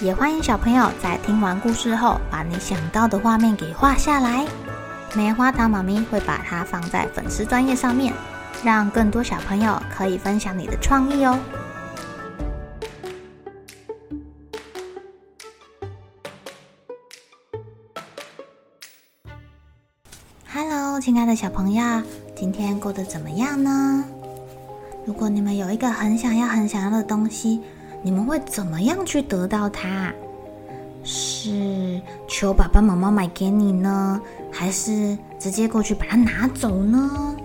也欢迎小朋友在听完故事后，把你想到的画面给画下来。棉花糖妈咪会把它放在粉丝专页上面，让更多小朋友可以分享你的创意哦。Hello，亲爱的小朋友，今天过得怎么样呢？如果你们有一个很想要、很想要的东西，你们会怎么样去得到它？是求爸爸妈妈买给你呢，还是直接过去把它拿走呢？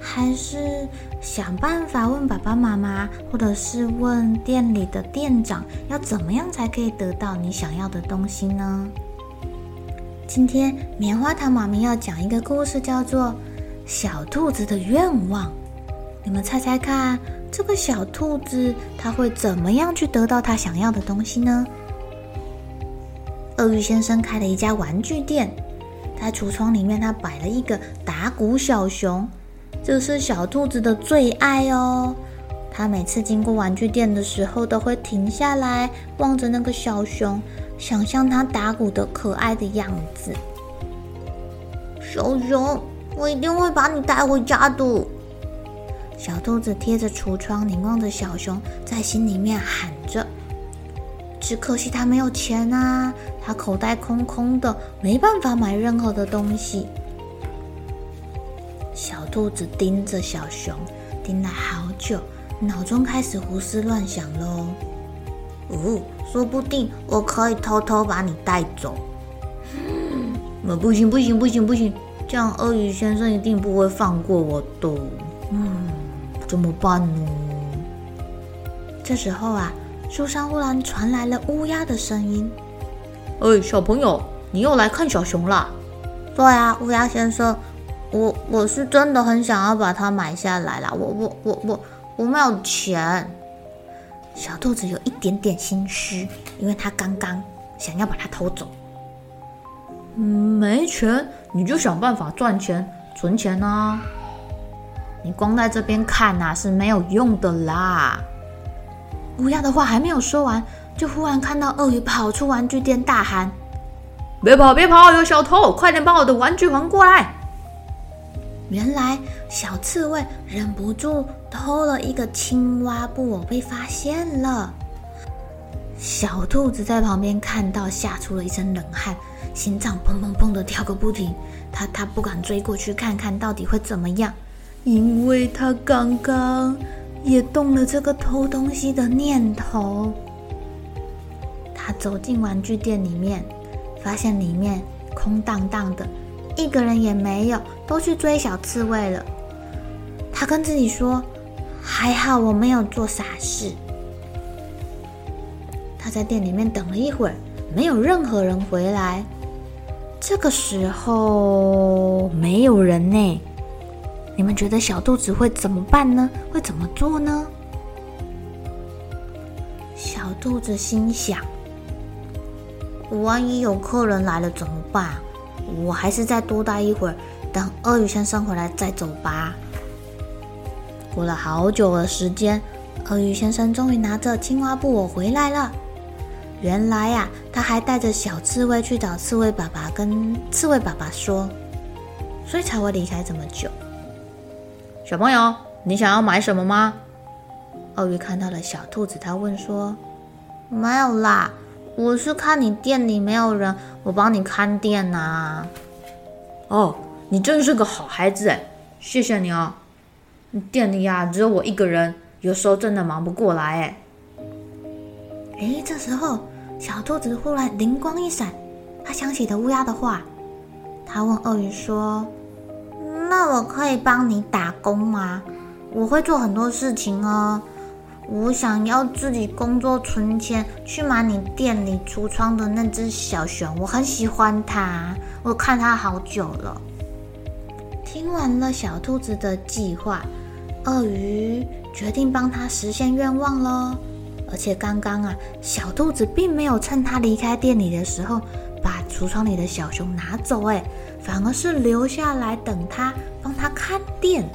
还是想办法问爸爸妈妈，或者是问店里的店长，要怎么样才可以得到你想要的东西呢？今天棉花糖妈咪要讲一个故事，叫做《小兔子的愿望》。你们猜猜看。这个小兔子它会怎么样去得到它想要的东西呢？鳄鱼先生开了一家玩具店，在橱窗里面他摆了一个打鼓小熊，这是小兔子的最爱哦。他每次经过玩具店的时候，都会停下来望着那个小熊，想象它打鼓的可爱的样子。小熊，我一定会把你带回家的。小兔子贴着橱窗，凝望着小熊，在心里面喊着：“只可惜他没有钱啊，他口袋空空的，没办法买任何的东西。”小兔子盯着小熊，盯了好久，脑中开始胡思乱想喽。哦，说不定我可以偷偷把你带走。嗯，不行不行不行不行，这样鳄鱼先生一定不会放过我的。嗯。怎么办呢？这时候啊，树上忽然传来了乌鸦的声音：“哎，小朋友，你又来看小熊啦？”“对啊，乌鸦先生，我我是真的很想要把它买下来啦。我我我我我没有钱。”小兔子有一点点心虚，因为它刚刚想要把它偷走。嗯，没钱，你就想办法赚钱存钱啊。你光在这边看呐，是没有用的啦。乌鸦的话还没有说完，就忽然看到鳄鱼跑出玩具店，大喊：“别跑，别跑，有小偷！快点把我的玩具还过来！”原来小刺猬忍不住偷了一个青蛙布偶，被发现了。小兔子在旁边看到，吓出了一身冷汗，心脏砰砰砰的跳个不停。他他不敢追过去看看到底会怎么样。因为他刚刚也动了这个偷东西的念头。他走进玩具店里面，发现里面空荡荡的，一个人也没有，都去追小刺猬了。他跟自己说：“还好我没有做傻事。”他在店里面等了一会儿，没有任何人回来。这个时候没有人呢。你们觉得小兔子会怎么办呢？会怎么做呢？小兔子心想：万一有客人来了怎么办？我还是再多待一会儿，等鳄鱼先生回来再走吧。过了好久的时间，鳄鱼先生终于拿着青蛙布偶回来了。原来呀，他还带着小刺猬去找刺猬爸爸，跟刺猬爸爸说，所以才会离开这么久。小朋友，你想要买什么吗？鳄鱼看到了小兔子，他问说：“没有啦，我是看你店里没有人，我帮你看店呐。”哦，你真是个好孩子哎，谢谢你哦。店里呀，只有我一个人，有时候真的忙不过来哎。哎，这时候小兔子忽然灵光一闪，他想起了乌鸦的话，他问鳄鱼说。那我可以帮你打工吗？我会做很多事情哦。我想要自己工作存钱去买你店里橱窗的那只小熊，我很喜欢它，我看它好久了。听完了小兔子的计划，鳄鱼决定帮他实现愿望喽。而且刚刚啊，小兔子并没有趁他离开店里的时候把橱窗里的小熊拿走，哎，反而是留下来等他，帮他看店。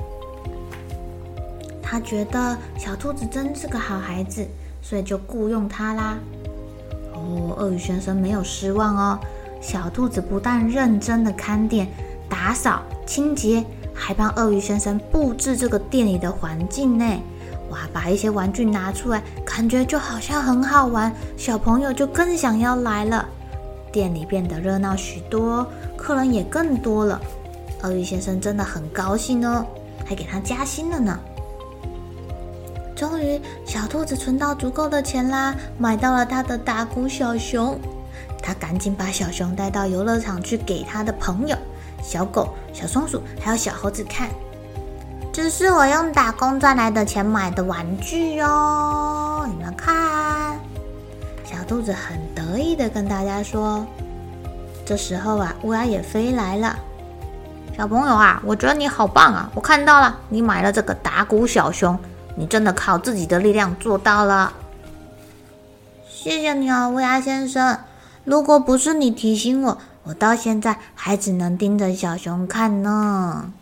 他觉得小兔子真是个好孩子，所以就雇佣他啦。哦，鳄鱼先生没有失望哦。小兔子不但认真的看店、打扫、清洁，还帮鳄鱼先生布置这个店里的环境呢。哇，把一些玩具拿出来，感觉就好像很好玩，小朋友就更想要来了。店里变得热闹许多，客人也更多了。鳄鱼先生真的很高兴哦，还给他加薪了呢。终于，小兔子存到足够的钱啦，买到了他的打鼓小熊。他赶紧把小熊带到游乐场去给他的朋友小狗、小松鼠还有小猴子看。这是我用打工赚来的钱买的玩具哟，你们看。小兔子很得意地跟大家说。这时候啊，乌鸦也飞来了。小朋友啊，我觉得你好棒啊！我看到了，你买了这个打鼓小熊。你真的靠自己的力量做到了，谢谢你啊，乌鸦先生。如果不是你提醒我，我到现在还只能盯着小熊看呢。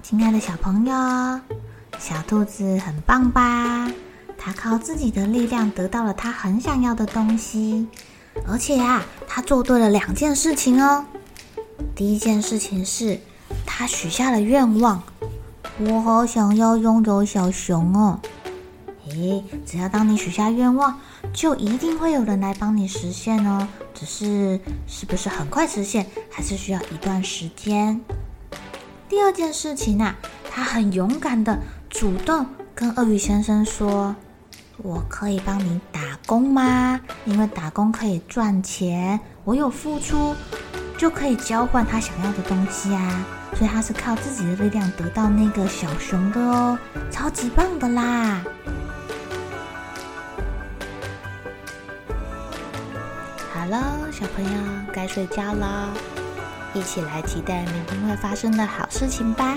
亲爱的小朋友，小兔子很棒吧？它靠自己的力量得到了它很想要的东西，而且啊，它做对了两件事情哦。第一件事情是。他许下了愿望，我好想要拥有小熊哦！诶，只要当你许下愿望，就一定会有人来帮你实现哦。只是是不是很快实现，还是需要一段时间。第二件事情啊，他很勇敢的主动跟鳄鱼先生说：“我可以帮你打工吗？因为打工可以赚钱，我有付出。”就可以交换他想要的东西啊，所以他是靠自己的力量得到那个小熊的哦，超级棒的啦！好了，小朋友该睡觉了，一起来期待明天会发生的好事情吧！